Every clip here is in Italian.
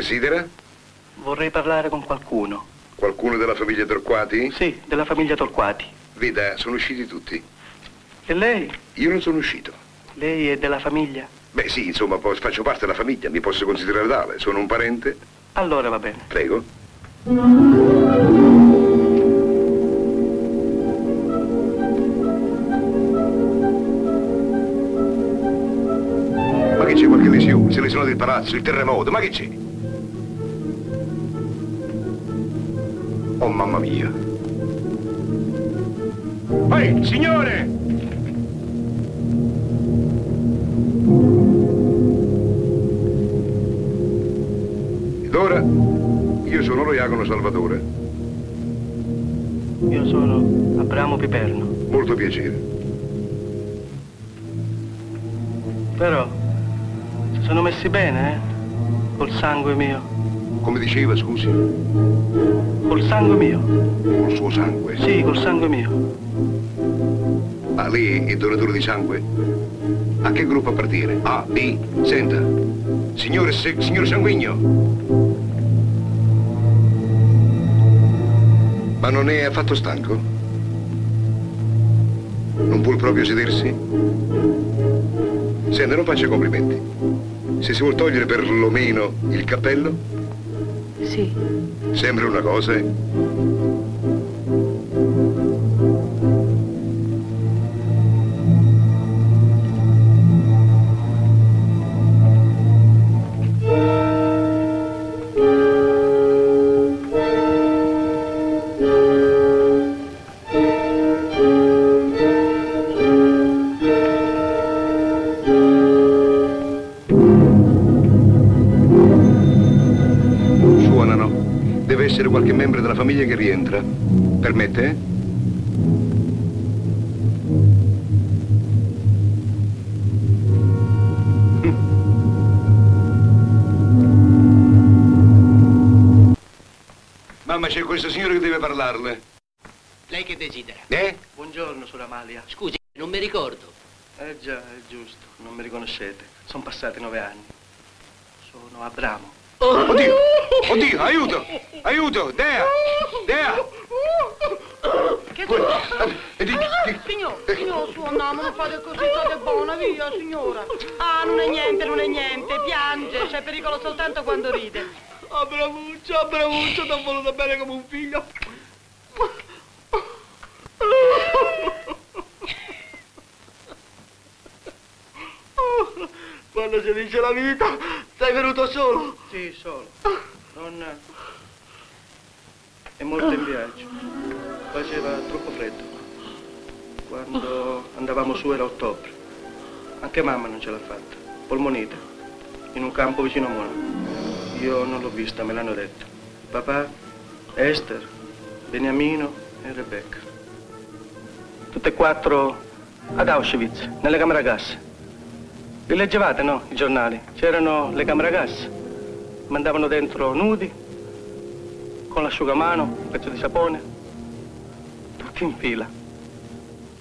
Desidera? Vorrei parlare con qualcuno. Qualcuno della famiglia Torquati? Sì, della famiglia Torquati. Veda, sono usciti tutti. E lei? Io non sono uscito. Lei è della famiglia? Beh, sì, insomma, faccio parte della famiglia, mi posso considerare tale. Sono un parente. Allora va bene. Prego. Ma che c'è qualche lesione? Se lesionate il palazzo, il terremoto, ma che c'è? Oh mamma mia. Ehi, signore! Ed ora io sono lo Iacono Salvatore. Io sono Abramo Piperno. Molto piacere. Però si sono messi bene, eh? Col sangue mio. Come diceva, scusi? Col sangue mio. Col suo sangue? Sì, col sangue mio. Ah, lei è donatore di sangue? A che gruppo appartiene? A, B, senta. Signore, se, signor Sanguigno. Ma non è affatto stanco? Non vuol proprio sedersi? Senta, non faccia complimenti. Se si vuol togliere perlomeno il cappello, Sì. sembra una cosa, Deve essere qualche membro della famiglia che rientra. Permette? Mamma, c'è questo signore che deve parlarle. Lei che desidera? Eh? Buongiorno, Sura Amalia. Scusi, non mi ricordo. Eh già, è giusto, non mi riconoscete. Sono passati nove anni. Sono Abramo. Oddio! Oddio, aiuto! Aiuto! Dea! Dea! Che Eh, di- di- Signor, signor, su, andiamo, non fate così, state buona, via, signora. Ah, non è niente, non è niente, piange, c'è pericolo soltanto quando ride. Oh, bravuccio, bravuccio, ti ho voluto bene come un figlio. Quando si dice la vita, sei venuto solo. Sì, solo. Non... È molto in viaggio. Faceva troppo freddo. Quando andavamo su era ottobre. Anche mamma non ce l'ha fatta. Polmonite. In un campo vicino a Mona. Io non l'ho vista, me l'hanno detto. Papà, Esther, Beniamino e Rebecca. Tutte e quattro ad Auschwitz, nelle camere a gas. Li leggevate, no? I giornali. C'erano le camere a gas. Mandavano dentro nudi, con l'asciugamano, un pezzo di sapone. Tutti in fila.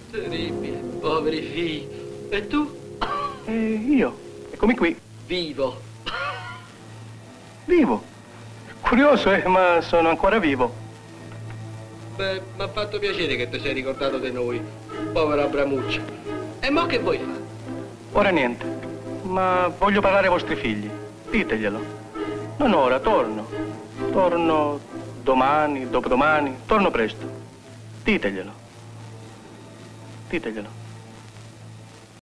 Terribile, poveri figli. E tu? E io, eccomi qui, Vivo. vivo. Curioso, eh, ma sono ancora vivo. Beh, mi ha fatto piacere che ti sei ricordato di noi, povera Bramuccia. E mo che vuoi fare? Ora niente, ma voglio parlare ai vostri figli. Diteglielo. Non ora, torno. Torno domani, dopodomani, torno presto. Diteglielo. Diteglielo.